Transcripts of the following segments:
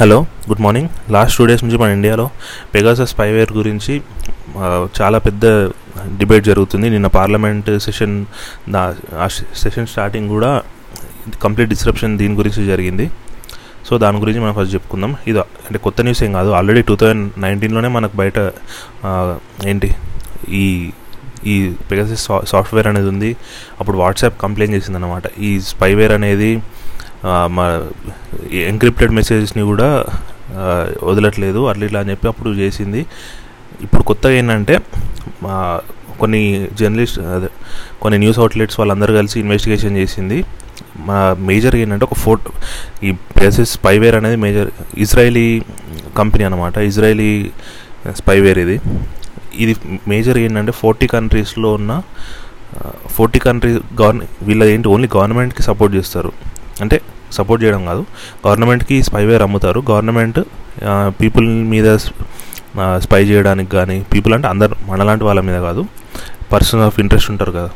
Hello good morning. Last two days నుంచి మన ఇండియాలో పెగాసస్ స్పైవేర్ గురించి చాలా పెద్ద డిబేట్ జరుగుతుంది. నిన్న పార్లమెంట్ సెషన్ దా ఆ సెషన్ స్టార్టింగ్ కూడా కంప్లీట్ డిస్క్రిప్షన్ దీని గురించి జరిగింది. సో దాని గురించి మనం ఫస్ట్ చెప్పుకుందాం. ఇది అంటే కొత్త న్యూస్ ఏం కాదు. ఆల్రెడీ టూ థౌజండ్ నైన్టీన్లోనే మనకు బయట ఏంటి ఈ ఈ పెగాసస్ సాఫ్ట్వేర్ అనేది ఉంది. అప్పుడు వాట్సాప్ కంప్లైంట్ చేసిందనమాట ఈ స్పైవేర్ అనేది మా ఎంక్రిప్టెడ్ మెసేజెస్ని కూడా వదలట్లేదు అట్లా ఇట్లా అని చెప్పి అప్పుడు చేసింది. ఇప్పుడు కొత్తగా ఏంటంటే మా కొన్ని జర్నలిస్ట్ అదే కొన్ని న్యూస్ అవుట్లెట్స్ వాళ్ళందరూ కలిసి ఇన్వెస్టిగేషన్ చేసింది. మా మేజర్ ఏంటంటే ఒక ఫోటో ఈ ప్లేసెస్ స్పైవేర్ అనేది మేజర్ ఇజ్రాయలీ కంపెనీ అనమాట ఇజ్రాయలీ స్పైవేర్ ఇది. ఇది మేజర్ ఏంటంటే ఫోర్టీ కంట్రీస్లో ఉన్న ఫోర్టీ కంట్రీ గవర్న వీళ్ళ ఏంటి ఓన్లీ గవర్నమెంట్కి సపోర్ట్ చేస్తారు. అంటే సపోర్ట్ చేయడం కాదు. గవర్నమెంట్కి స్పైవేర్ అమ్ముతారు గవర్నమెంట్ పీపుల్ మీద స్పై చేయడానికి కానీ పీపుల్ అంటే అందరు మనలాంటి వాళ్ళ మీద కాదు. పర్సన్ ఆఫ్ ఇంట్రెస్ట్ ఉంటారు కదా.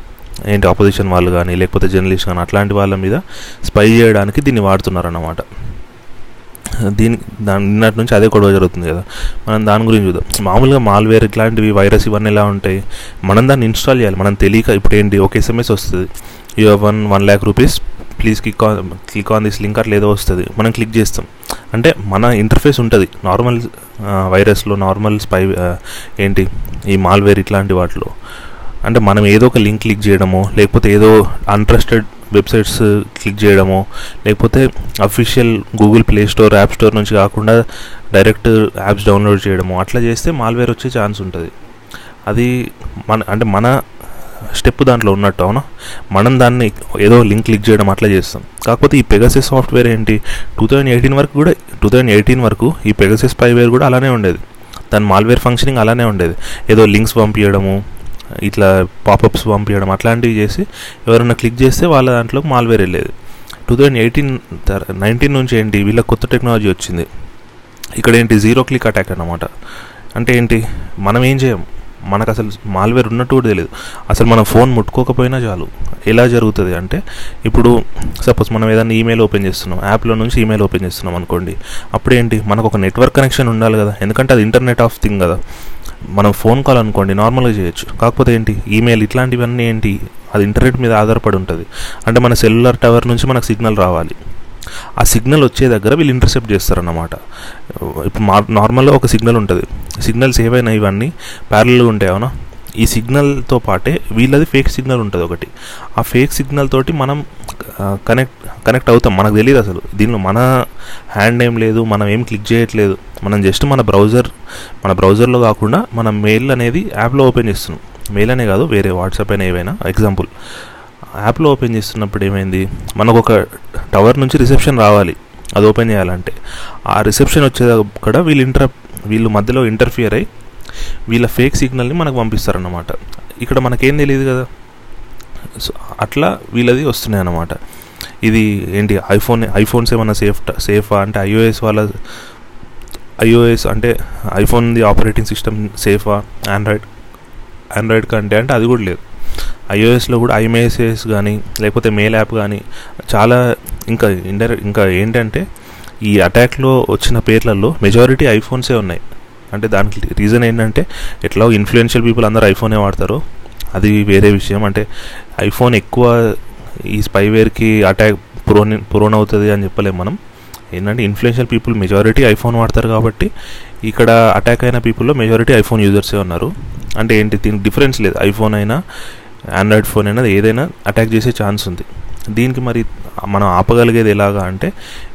ఏంటి ఆపోజిషన్ వాళ్ళు కానీ లేకపోతే జర్నలిస్ట్ కానీ అట్లాంటి వాళ్ళ మీద స్పై చేయడానికి దీన్ని వాడుతున్నారు అన్నమాట దీని దాని నిన్నటి నుంచి అదే గొడవ జరుగుతుంది కదా. మనం దాని గురించి చూద్దాం. మామూలుగా మాల్వేర్ ఇట్లాంటివి వైరస్ ఇవన్నీ ఎలా ఉంటాయి? మనం దాన్ని ఇన్స్టాల్ చేయాలి. మనం తెలియక ఇప్పుడు ఏంటి ఒక ఎస్ఎంఎస్ వస్తుంది. You won one lakh rupees please click on click on this link అట్లా ఏదో వస్తుంది. మనం క్లిక్ చేస్తాం. అంటే మన ఇంటర్ఫేస్ ఉంటుంది. నార్మల్ వైరస్లో నార్మల్ స్పై ఏంటి ఈ మాల్వేర్ ఇట్లాంటి వాటిలో. అంటే మనం ఏదో ఒక లింక్ క్లిక్ చేయడమో లేకపోతే ఏదో అన్ట్రస్టెడ్ వెబ్సైట్స్ క్లిక్ చేయడమో లేకపోతే official Google Play Store App Store నుంచి కాకుండా డైరెక్ట్ యాప్స్ డౌన్లోడ్ చేయడమో అట్లా చేస్తే మాల్వేర్ వచ్చే ఛాన్స్ ఉంటుంది. అది మన అంటే మన స్టెప్ దాంట్లో ఉన్నట్టు అవునా? మనం దాన్ని ఏదో లింక్ క్లిక్ చేయడం అట్లా చేస్తాం. కాకపోతే ఈ పెగసెస్ సాఫ్ట్వేర్ ఏంటి? టూ థౌజండ్ ఎయిటీన్ వరకు కూడా టూ థౌజండ్ ఎయిటీన్ వరకు ఈ పెగసెస్ స్పైవేర్ కూడా అలానే ఉండేది. దాని మాల్వేర్ ఫంక్షనింగ్ అలానే ఉండేది. ఏదో లింక్స్ పంపించడము ఇట్లా పాపప్స్ పంపించడం అట్లాంటివి చేసి ఎవరైనా క్లిక్ చేస్తే వాళ్ళ దాంట్లో మాల్వేర్ వెళ్ళేది. టూ థౌజండ్ ఎయిటీన్ నైన్టీన్ నుంచి ఏంటి వీళ్ళకి కొత్త టెక్నాలజీ వచ్చింది. ఇక్కడ ఏంటి జీరో క్లిక్ అటాక్ అనమాట అంటే ఏంటి మనం ఏం చేయం? మనకు అసలు మాల్వేర్ ఉన్నట్టు కూడా తెలియదు అసలు మనం ఫోన్ ముట్టుకోకపోయినా చాలు. ఎలా జరుగుతుంది అంటే ఇప్పుడు సపోజ్ మనం ఏదైనా ఈమెయిల్ ఓపెన్ చేస్తున్నాం యాప్లో నుంచి ఈమెయిల్ ఓపెన్ చేస్తున్నాం అనుకోండి అప్పుడు ఏంటి మనకు ఒక నెట్వర్క్ కనెక్షన్ ఉండాలి కదా. ఎందుకంటే అది ఇంటర్నెట్ ఆఫ్ థింగ్ కదా. మనం ఫోన్ కాల్ అనుకోండి నార్మల్గా చేయొచ్చు. కాకపోతే ఏంటి? ఈమెయిల్ ఇట్లాంటివన్నీ ఏంటి? అది ఇంటర్నెట్ మీద ఆధారపడి ఉంటుంది. అంటే మన సెల్యులర్ టవర్ నుంచి మనకు సిగ్నల్ రావాలి. ఆ సిగ్నల్ వచ్చే దగ్గర వీళ్ళు ఇంటర్సెప్ట్ చేస్తారన్నమాట. ఇప్పుడు మా నార్మల్గా ఒక సిగ్నల్ ఉంటుంది. సిగ్నల్స్ ఏవైనా ఇవన్నీ ప్యారల్గా ఉంటాయి అవునా? ఈ సిగ్నల్తో పాటే వీళ్ళది ఫేక్ సిగ్నల్ ఉంటుంది ఒకటి. ఆ ఫేక్ సిగ్నల్ తోటి మనం కనెక్ట్ కనెక్ట్ అవుతాం. మనకు తెలియదు అసలు. దీనిలో మన హ్యాండ్ ఏం లేదు మనం ఏం క్లిక్ చేయట్లేదు. మనం జస్ట్ మన బ్రౌజర్ మన బ్రౌజర్లో కాకుండా మన మెయిల్ అనేది యాప్లో ఓపెన్ చేస్తున్నాం. మెయిల్ అనే కాదు వేరే వాట్సాప్ అయినా ఏవైనా. ఎగ్జాంపుల్ యాప్లో ఓపెన్ చేస్తున్నప్పుడు ఏమైంది? మనకు ఒక టవర్ నుంచి రిసెప్షన్ రావాలి. అది ఓపెన్ చేయాలంటే. ఆ రిసెప్షన్ వచ్చేక్కడ వీళ్ళు ఇంటర్ వీళ్ళు మధ్యలో ఇంటర్ఫియర్ అయ్యి వీళ్ళ ఫేక్ సిగ్నల్ని మనకు పంపిస్తారన్నమాట. ఇక్కడ మనకేం తెలియదు కదా? సో అట్లా వీళ్ళది వస్తున్నాయి అన్నమాట ఇది ఏంటి ఐఫోన్ ఐఫోన్స్ ఏమన్నా సేఫ్ సేఫా అంటే ఐఓఎస్ వాళ్ళ ఐఓఎస్ అంటే ఐఫోన్ది ఆపరేటింగ్ సిస్టమ్ సేఫా ఆండ్రాయిడ్ ఆండ్రాయిడ్ కంటే అంటే అది కూడా లేదు. ఐఓఎస్లో కూడా ఐమెసేజ్ కానీ లేకపోతే మెయిల్ యాప్ కానీ చాలా ఇంకా ఇండైరెక్ట్ ఇంకా ఏంటంటే ఈ అటాక్లో వచ్చిన పేర్లలో మెజారిటీ ఐఫోన్సే ఉన్నాయి. అంటే దానికి రీజన్ ఏంటంటే ఎట్లా ఇన్ఫ్లుయెన్షియల్ పీపుల్ అందరూ ఐఫోనే వాడతారు అది వేరే విషయం. అంటే ఐఫోన్ ఎక్కువ ఈ స్పైవేర్కి అటాక్ ప్రోన్ ప్రోన్ అవుతుంది అని చెప్పలేము మనం. ఏంటంటే ఇన్ఫ్లుయెన్షియల్ పీపుల్ మెజారిటీ ఐఫోన్ వాడతారు కాబట్టి ఇక్కడ అటాక్ అయిన పీపుల్లో మెజారిటీ ఐఫోన్ యూజర్సే ఉన్నారు. అంటే ఏంటి దీనికి డిఫరెన్స్ లేదు. ఐఫోన్ అయినా ఆండ్రాయిడ్ ఫోన్ అయినా ఏదైనా అటాక్ చేసే ఛాన్స్ ఉంది. దీనికి మరి మనం ఆపగలిగేది ఎలాగా అంటే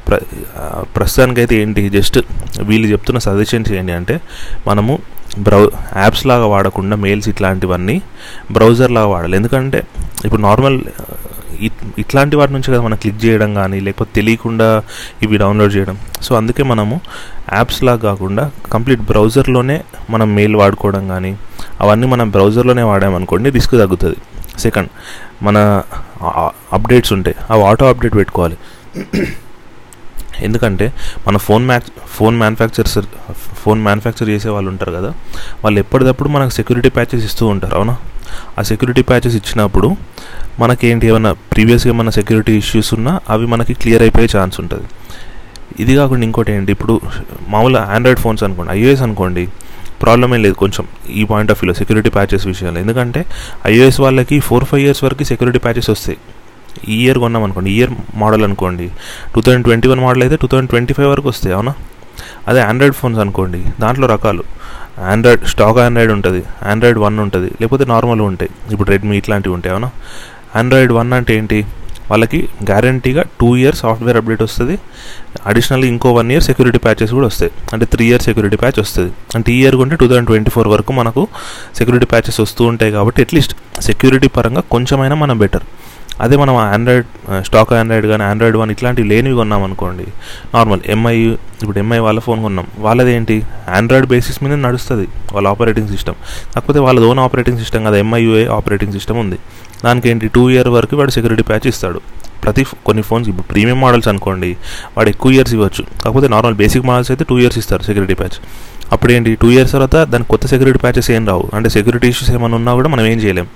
ప్ర ప్రస్తుతానికైతే ఏంటి జస్ట్ వీళ్ళు చెప్తున్న సజెషన్స్ ఏంటి అంటే మనము బ్రౌ యాప్స్ లాగా వాడకుండా మెయిల్స్ ఇట్లాంటివన్నీ బ్రౌజర్ లాగా వాడాలి. ఎందుకంటే ఇప్పుడు నార్మల్ ఇట్లాంటి వాటి నుంచి కదా మనం క్లిక్ చేయడం కానీ లేకపోతే తెలియకుండా ఇవి డౌన్లోడ్ చేయడం. సో అందుకే మనము యాప్స్ లాగా కాకుండా కంప్లీట్ బ్రౌజర్లోనే మనం మెయిల్ వాడుకోవడం కానీ అవన్నీ మనం బ్రౌజర్లోనే వాడామనుకోండి రిస్క్ తగ్గుతుంది. సెకండ్ మన అప్డేట్స్ ఉంటాయి అవి ఆటో అప్డేట్ పెట్టుకోవాలి. ఎందుకంటే మన phone Mac phone manufacturers phone manufacture చేసే వాళ్ళు ఉంటారు కదా వాళ్ళు ఎప్పటికప్పుడు మనకు సెక్యూరిటీ ప్యాచెస్ ఇస్తూ ఉంటారు అవునా? ఆ సెక్యూరిటీ ప్యాచెస్ ఇచ్చినప్పుడు మనకి ఏంటి ఏమైనా ప్రీవియస్గా ఏమైనా సెక్యూరిటీ ఇష్యూస్ ఉన్నా అవి మనకి క్లియర్ అయిపోయే ఛాన్స్ ఉంటుంది. ఇది కాకుండా ఇంకోటి ఏంటి ఇప్పుడు మామూలు ఆండ్రాయిడ్ ఫోన్స్ అనుకోండి ఐఓఎస్ అనుకోండి ప్రాబ్లం ఏం లేదు కొంచెం ఈ పాయింట్ ఆఫ్ వ్యూలో సెక్యూరిటీ ప్యాచెస్ విషయంలో. ఎందుకంటే ఐఓఎస్ వాళ్ళకి ఫోర్ ఫైవ్ ఇయర్స్ వరకు సెక్యూరిటీ ప్యాచెస్ వస్తాయి. ఈ ఇయర్ కొన్నాం అనుకోండి ఇయర్ మోడల్ అనుకోండి. Two thousand twenty one model అయితే టూ థౌజండ్ ట్వంటీ ఫైవ్ వరకు వస్తాయి అవునా? అదే ఆండ్రాయిడ్ ఫోన్స్ అనుకోండి దాంట్లో రకాలు. ఆండ్రాయిడ్ స్టాక్ ఆండ్రాయిడ్ ఉంటుంది ఆండ్రాయిడ్ వన్ ఉంటుంది లేకపోతే నార్మల్ ఉంటాయి. ఇప్పుడు రెడ్మీ ఇట్లాంటివి ఉంటాయి అవునా? ఆండ్రాయిడ్ వన్ అంటే ఏంటి? వాళ్ళకి గ్యారంటీగా టూ ఇయర్ సాఫ్ట్వేర్ అప్డేట్ వస్తుంది. అడిషనల్గా ఇంకో వన్ ఇయర్ సెక్యూరిటీ ప్యాచెస్ కూడా వస్తాయి. అంటే త్రీ ఇయర్ సెక్యూరిటీ ప్యాచ్ వస్తుంది. అంటే ఈ ఇయర్ కొంటే టూ థౌసండ్ ట్వంటీ ఫోర్ వరకు మనకు సెక్యూరిటీ ప్యాచెస్ వస్తూ ఉంటాయి కాబట్టి అట్లీస్ట్ సెక్యూరిటీ పరంగా కొంచెమైనా మనం బెటర్ అదే మనం ఆండ్రాయిడ్ స్టాక్ ఆండ్రాయిడ్ కానీ ఆండ్రాయిడ్ వన్ ఇట్లాంటివి లేనివి కొన్నాం అనుకోండి. నార్మల్ ఎంఐ ఇప్పుడు ఎంఐ వాళ్ళ ఫోన్ కొన్నాం. వాళ్ళది ఏంటి? ఆండ్రాయిడ్ బేసిస్ మీద నడుస్తుంది వాళ్ళ ఆపరేటింగ్ సిస్టమ్ కాకపోతే వాళ్ళది ఓన్ ఆపరేటింగ్ సిస్టమ్ కదా ఎంఐయుఏ ఆపరేటింగ్ సిస్టమ్ ఉంది. దానికి ఏంటి టూ ఇయర్ వరకు వాడు సెక్యూరిటీ ప్యాచ్ ఇస్తాడు. ప్రతి కొన్ని ఫోన్స్ ఇప్పుడు ప్రీమియం మోడల్స్ అనుకోండి వాడు ఎక్కువ ఇయర్స్ ఇవ్వచ్చు. కాకపోతే నార్మల్ బేసిక్ మోడల్స్ అయితే టూ ఇయర్స్ ఇస్తారు సెక్యూరిటీ ప్యాచ్ అప్పుడు ఏంటి టూ ఇయర్స్ తర్వాత దానికి కొత్త సెక్యూరిటీ ప్యాచెస్ ఏం రావు. అంటే సెక్యూరిటీ ఇష్యూస్ ఏమైనా ఉన్నా కూడా మనం ఏం చేయలేం.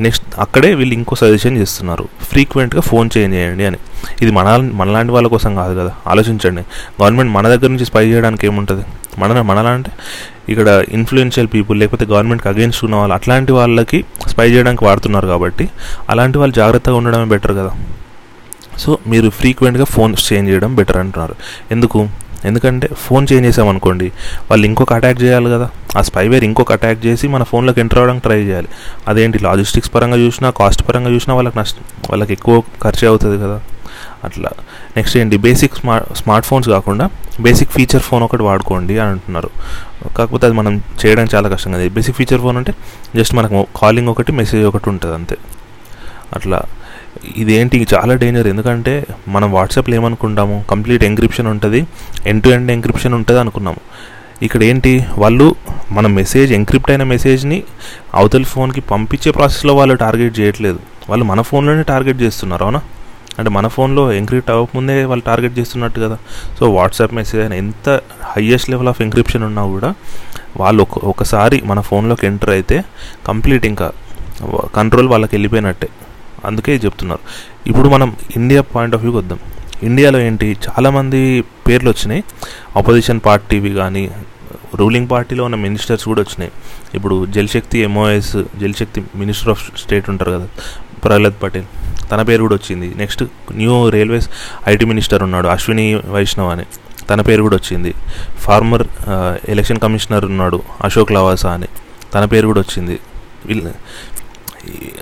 నెక్స్ట్ అక్కడే వీళ్ళు ఇంకో సజెషన్ చేస్తున్నారు. ఫ్రీక్వెంట్గా ఫోన్ చేంజ్ చేయండి అని. ఇది మన మనలాంటి వాళ్ళ కోసం కాదు కదా. ఆలోచించండి. గవర్నమెంట్ మన దగ్గర నుంచి స్పై చేయడానికి ఏముంటుంది? మన మనలా అంటే ఇక్కడ ఇన్ఫ్లుయెన్షియల్ పీపుల్ లేకపోతే గవర్నమెంట్కి అగేన్స్ట్ ఉన్న వాళ్ళు అట్లాంటి వాళ్ళకి స్పై చేయడానికి వాడుతున్నారు కాబట్టి అలాంటి వాళ్ళు జాగ్రత్తగా ఉండడమే బెటర్ కదా. సో మీరు ఫ్రీక్వెంట్గా ఫోన్ చేంజ్ చేయడం బెటర్ అంటున్నారు. ఎందుకు? ఎందుకంటే ఫోన్ చేంజ్ చేసామనుకోండి వాళ్ళు ఇంకొక అటాక్ చేయాలి కదా. ఆ స్పైవేర్ ఇంకొక అటాక్ చేసి మన ఫోన్లోకి ఎంటర్ అవ్వడానికి ట్రై చేయాలి. అదేంటి? లాజిస్టిక్స్ పరంగా చూసినా కాస్ట్ పరంగా చూసినా వాళ్ళకి నష్టం వాళ్ళకి ఎక్కువ ఖర్చు అవుతుంది కదా. అట్లా. నెక్స్ట్ ఏంటి? బేసిక్ స్మార్ట్ స్మార్ట్ ఫోన్స్ కాకుండా బేసిక్ ఫీచర్ ఫోన్ ఒకటి వాడుకోండి అని అంటున్నారు. కాకపోతే అది మనం చేయడం చాలా కష్టం కదా. బేసిక్ ఫీచర్ ఫోన్ అంటే జస్ట్ మనకు కాలింగ్ ఒకటి మెసేజ్ ఒకటి ఉంటుంది అంతే. అట్లా. ఇదేంటి? చాలా డేంజర్ ఎందుకంటే మనం వాట్సాప్లో ఏమనుకుంటాము? కంప్లీట్ ఎంక్రిప్షన్ ఉంటుంది. ఎండ్ టు ఎండ్ ఎంక్రిప్షన్ ఉంటుంది అనుకున్నాము. ఇక్కడ ఏంటి? వాళ్ళు మన మెసేజ్ ఎంక్రిప్ట్ అయిన మెసేజ్ని అవతల ఫోన్కి పంపించే ప్రాసెస్లో వాళ్ళు టార్గెట్ చేయట్లేదు. వాళ్ళు మన ఫోన్లోనే టార్గెట్ చేస్తున్నారు అవునా? అంటే మన ఫోన్లో ఎంక్రిప్ట్ అవ్వకముందే వాళ్ళు టార్గెట్ చేస్తున్నట్టు కదా. సో వాట్సాప్ మెసేజ్ అయినా ఎంత హయ్యెస్ట్ లెవెల్ ఆఫ్ ఎంక్రిప్షన్ ఉన్నా కూడా వాళ్ళు ఒక ఒకసారి మన ఫోన్లోకి ఎంటర్ అయితే కంప్లీట్ ఇంకా కంట్రోల్ వాళ్ళకి వెళ్ళిపోయినట్టే. అందుకే చెప్తున్నారు. ఇప్పుడు మనం ఇండియా పాయింట్ ఆఫ్ వ్యూకి వద్దాం. ఇండియాలో ఏంటి? చాలామంది పేర్లు వచ్చినాయి. ఆపోజిషన్ పార్టీవి కానీ రూలింగ్ పార్టీలో ఉన్న మినిస్టర్స్ కూడా వచ్చినాయి. ఇప్పుడు Jal Shakti MOS Jal Shakti minister of state ఉంటారు కదా ప్రహ్లాద్ పటేల్ తన పేరు కూడా వచ్చింది. Next new railways IT minister ఉన్నాడు అశ్విని వైష్ణవ్ అని. తన పేరు కూడా వచ్చింది. ఫార్మర్ ఎలక్షన్ కమిషనర్ ఉన్నాడు అశోక్ లవాసా అని. తన పేరు కూడా వచ్చింది. వీళ్ళ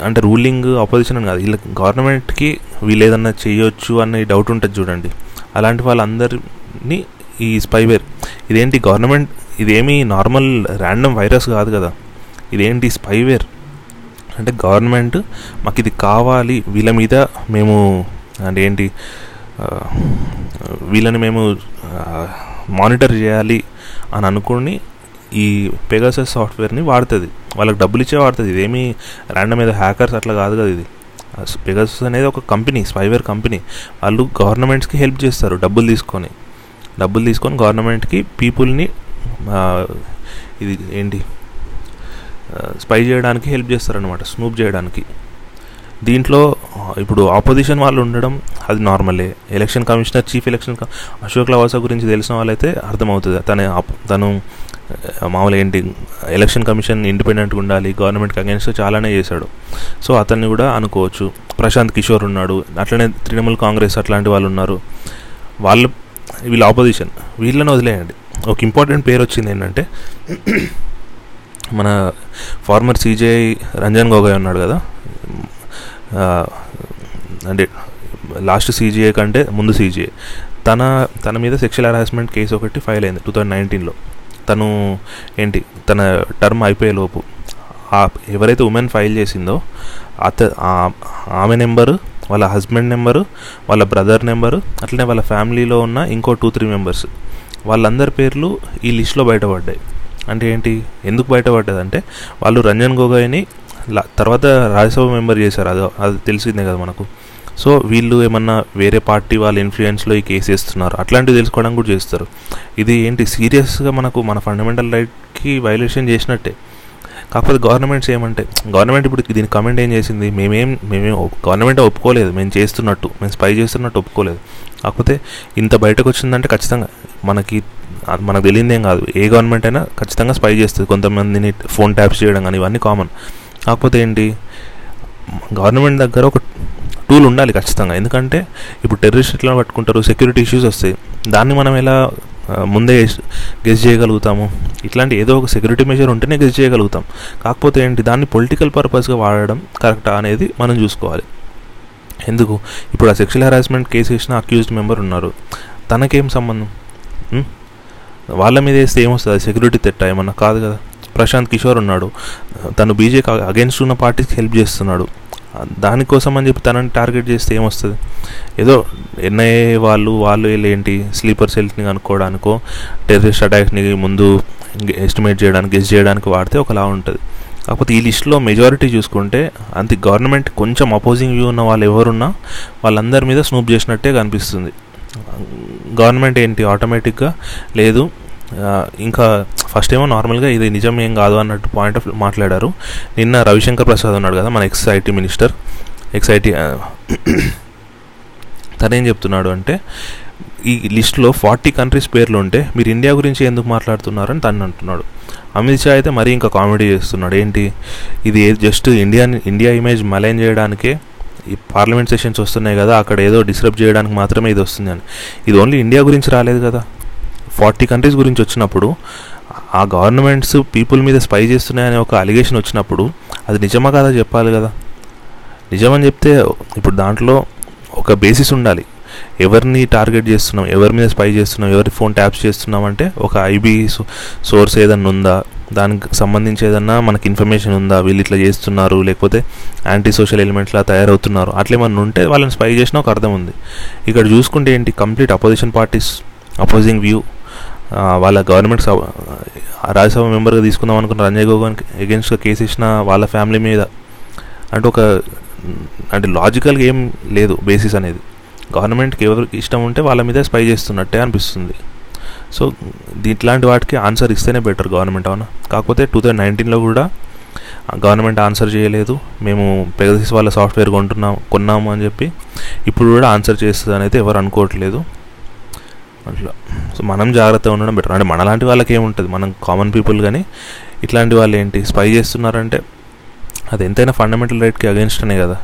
అంటే రూలింగ్ ఆపోజిషన్ అని కాదు వీళ్ళ గవర్నమెంట్కి వీళ్ళు ఏదన్నా చేయొచ్చు అనే డౌట్ ఉంటుంది చూడండి. అలాంటి వాళ్ళందరినీ ఈ స్పైవేర్ ఇదేంటి గవర్నమెంట్ ఇదేమి నార్మల్ ర్యాండమ్ వైరస్ కాదు కదా. ఇదేంటి స్పైవేర్ అంటే గవర్నమెంట్ మాకు ఇది కావాలి వీళ్ళ మీద మేము అంటే ఏంటి వీళ్ళని మేము మానిటర్ చేయాలి అని అనుకుని ఈ పెగాసస్ సాఫ్ట్వేర్ని వాడుతుంది. వాళ్ళకి డబ్బులు ఇచ్చే వాడుతుంది? ఇదేమీ ర్యాండమ్ ఏదో హ్యాకర్స్ అట్లా కాదు కదా ఇది. పెగాసస్ అనేది ఒక కంపెనీ స్పైవేర్ కంపెనీ వాళ్ళు గవర్నమెంట్స్కి హెల్ప్ చేస్తారు డబ్బులు తీసుకొని. డబ్బులు తీసుకొని గవర్నమెంట్కి పీపుల్ని ఇది ఏంటి స్పై చేయడానికి హెల్ప్ చేస్తారనమాట స్నూప్ చేయడానికి. దీంట్లో ఇప్పుడు ఆపోజిషన్ వాళ్ళు ఉండడం అది నార్మలే. Election commissioner chief election Ashok Lavasa గురించి తెలిసిన వాళ్ళైతే అర్థమవుతుంది. తన తను మామూలుగా ఏంటి ఎలక్షన్ కమిషన్ ఇండిపెండెంట్గా ఉండాలి గవర్నమెంట్కి అగేన్స్ట్ చాలానే చేశాడు. సో అతన్ని కూడా అనుకోవచ్చు. ప్రశాంత్ కిషోర్ ఉన్నాడు అట్లనే తృణమూల్ కాంగ్రెస్ అట్లాంటి వాళ్ళు ఉన్నారు. వాళ్ళు వీళ్ళ ఆపోజిషన్. వీళ్ళని వదిలేయండి. ఒక ఇంపార్టెంట్ పేరు వచ్చింది ఏంటంటే మన ఫార్మర్ సీజే రంజన్ గొగోయ్ ఉన్నాడు కదా. అంటే లాస్ట్ సీజీఏ కంటే ముందు సీజీఏ తన తన మీద సెక్షువల్ హెరాస్మెంట్ కేసు ఒకటి ఫైల్ అయింది టూ థౌజండ్ నైన్టీన్లో తను ఏంటి తన టర్మ్ అయిపోయే లోపు. ఎవరైతే ఉమెన్ ఫైల్ చేసిందో అత ఆమె నెంబరు వాళ్ళ హస్బెండ్ నెంబరు వాళ్ళ బ్రదర్ నెంబరు అట్లనే వాళ్ళ ఫ్యామిలీలో ఉన్న ఇంకో టూ త్రీ మెంబర్స్ వాళ్ళందరి పేర్లు ఈ లిస్ట్లో బయటపడ్డాయి. అంటే ఏంటి? ఎందుకు బయటపడ్డదంటే వాళ్ళు రంజన్ గొగోయ్ని తర్వాత రాజ్యసభ మెంబర్ చేశారు. అది అది తెలిసిందే కదా మనకు. సో వీళ్ళు ఏమన్నా వేరే పార్టీ వాళ్ళ ఇన్ఫ్లుయెన్స్లో ఈ కేసు వేస్తున్నారు. అట్లాంటివి తెలుసుకోవడం కూడా చేస్తారు. ఇది ఏంటి? సీరియస్గా మనకు మన ఫండమెంటల్ రైట్కి వైలేషన్ చేసినట్టే. కాకపోతే గవర్నమెంట్స్ ఏమంటే గవర్నమెంట్ ఇప్పుడు దీని కమెంట్ ఏం చేసింది? మేమేం మేమేం గవర్నమెంట్ ఒప్పుకోలేదు. మేము చేస్తున్నట్టు మేము స్పై చేస్తున్నట్టు ఒప్పుకోలేదు. కాకపోతే ఇంత బయటకు వచ్చిందంటే ఖచ్చితంగా మనకి అది మనకు తెలియదేం కాదు. ఏ గవర్నమెంట్ అయినా ఖచ్చితంగా స్పై చేస్తుంది. కొంతమందిని ఫోన్ ట్యాప్స్ చేయడం కానీ ఇవన్నీ కామన్ కాకపోతే ఏంటి? గవర్నమెంట్ దగ్గర ఒక టూల్ ఉండాలి ఖచ్చితంగా. ఎందుకంటే ఇప్పుడు టెర్రరిస్ట్ ఎట్లా పట్టుకుంటారు? సెక్యూరిటీ ఇష్యూస్ వస్తాయి. దాన్ని మనం ఎలా ముందే గెస్ చేయగలుగుతాము? ఇట్లాంటి ఏదో ఒక సెక్యూరిటీ మెజర్ ఉంటేనే గెస్ చేయగలుగుతాం. కాకపోతే ఏంటి? దాన్ని పొలిటికల్ పర్పస్గా వాడడం కరెక్టా అనేది మనం చూసుకోవాలి. ఎందుకు? ఇప్పుడు ఆ సెక్షువల్ హెరాస్మెంట్ కేసు వేసిన అక్యూజ్డ్ మెంబర్ ఉన్నారు. తనకేం సంబంధం? వాళ్ళ మీద వేస్తే ఏమొస్తుంది? సెక్యూరిటీ తెట్ట ఏమన్నా కాదు కదా. ప్రశాంత్ కిషోర్ ఉన్నాడు. తను బీజేపీ అగేన్స్ట్ ఉన్న పార్టీకి హెల్ప్ చేస్తున్నాడు. దానికోసం అని చెప్పి తనని టార్గెట్ చేస్తే ఏమొస్తుంది? ఏదో ఎన్ఐఏ వాళ్ళు వాళ్ళు ఏంటి? స్లీపర్ సెల్స్ని కనుక్కోవడానికో టెర్రరిస్ట్ అటాక్స్ని ముందు ఎస్టిమేట్ చేయడానికి గెస్ చేయడానికి వాడితే ఒకలా ఉంటుంది. కాకపోతే ఈ లిస్ట్లో మెజారిటీ చూసుకుంటే అంతే గవర్నమెంట్ కొంచెం అపోజింగ్ వ్యూ ఉన్న వాళ్ళు ఎవరున్నా వాళ్ళందరి మీద స్నూప్ చేసినట్టే కనిపిస్తుంది. గవర్నమెంట్ ఏంటి? ఆటోమేటిక్గా లేదు. ఇంకా ఫస్ట్ ఏమో నార్మల్గా ఇది నిజం ఏం కాదు అన్నట్టు పాయింట్ ఆఫ్ మాట్లాడారు. నిన్న రవిశంకర్ ప్రసాద్ ఉన్నాడు కదా మన ex IT minister ex IT తనేం చెప్తున్నాడు అంటే ఈ లిస్ట్లో ఫార్టీ కంట్రీస్ పేర్లు ఉంటే మీరు ఇండియా గురించి ఎందుకు మాట్లాడుతున్నారని తను అంటున్నాడు. అమిత్ షా అయితే మరీ ఇంకా కామెడీ చేస్తున్నాడు. ఏంటి? ఇది just India India image malign చేయడానికే ఈ పార్లమెంట్ సెషన్స్ వస్తున్నాయి కదా అక్కడ ఏదో డిస్టర్బ్ చేయడానికి మాత్రమే ఇది వస్తుంది అని ఇది ఓన్లీ ఇండియా గురించి రాలేదు కదా. ఫార్టీ కంట్రీస్ గురించి వచ్చినప్పుడు ఆ గవర్నమెంట్స్ పీపుల్ మీద స్పై చేస్తున్నాయనే ఒక అలిగేషన్ వచ్చినప్పుడు అది నిజమా కదా చెప్పాలి కదా. నిజమని చెప్తే ఇప్పుడు దాంట్లో ఒక బేసిస్ ఉండాలి. ఎవరిని టార్గెట్ చేస్తున్నాం ఎవరి మీద స్పై చేస్తున్నాం ఎవరి ఫోన్ ట్యాప్స్ చేస్తున్నాం అంటే ఒక ఐబీ సోర్స్ ఏదన్నా ఉందా? దానికి సంబంధించి ఏదన్నా మనకి ఇన్ఫర్మేషన్ ఉందా? వీళ్ళు ఇట్లా చేస్తున్నారు లేకపోతే యాంటీ సోషల్ ఎలిమెంట్లా తయారవుతున్నారు. అట్లేమన్నా ఉంటే వాళ్ళని స్పై చేసిన ఒక అర్థం ఉంది. ఇక్కడ చూసుకుంటే ఏంటి? Complete opposition parties opposing view వాళ్ళ గవర్నమెంట్ సభ రాజ్యసభ మెంబర్గా తీసుకుందాం అనుకున్న రంజయ్ గోగోన్ ఎగెన్స్ట్గా కేసు ఇచ్చిన వాళ్ళ ఫ్యామిలీ మీద. అంటే ఒక అంటే లాజికల్గా ఏం లేదు బేసిస్ అనేది. గవర్నమెంట్కి ఎవరికి ఇష్టం ఉంటే వాళ్ళ మీద స్పై చేస్తున్నట్టే అనిపిస్తుంది. సో ఇట్లాంటి వాటికి ఆన్సర్ ఇస్తేనే బెటర్ గవర్నమెంట్ అవునా? కాకపోతే టూ థౌజండ్ నైన్టీన్లో కూడా గవర్నమెంట్ ఆన్సర్ చేయలేదు. మేము పెగసిస్ వాళ్ళ సాఫ్ట్వేర్ కొంటున్నాం కొన్నాము అని చెప్పి ఇప్పుడు కూడా ఆన్సర్ చేస్తుంది అనేది ఎవరు అనుకోవట్లేదు. అట్లా. సో మనం జాగ్రత్తగా ఉండడం బెటర్ అంటే మనలాంటి వాళ్ళకి ఏముంటుంది? మనం కామన్ పీపుల్ కానీ ఇట్లాంటి వాళ్ళు ఏంటి? స్పై చేస్తున్నారంటే అది ఎంతైనా ఫండమెంటల్ రైట్కి అగేన్స్ట్ అనే కదా.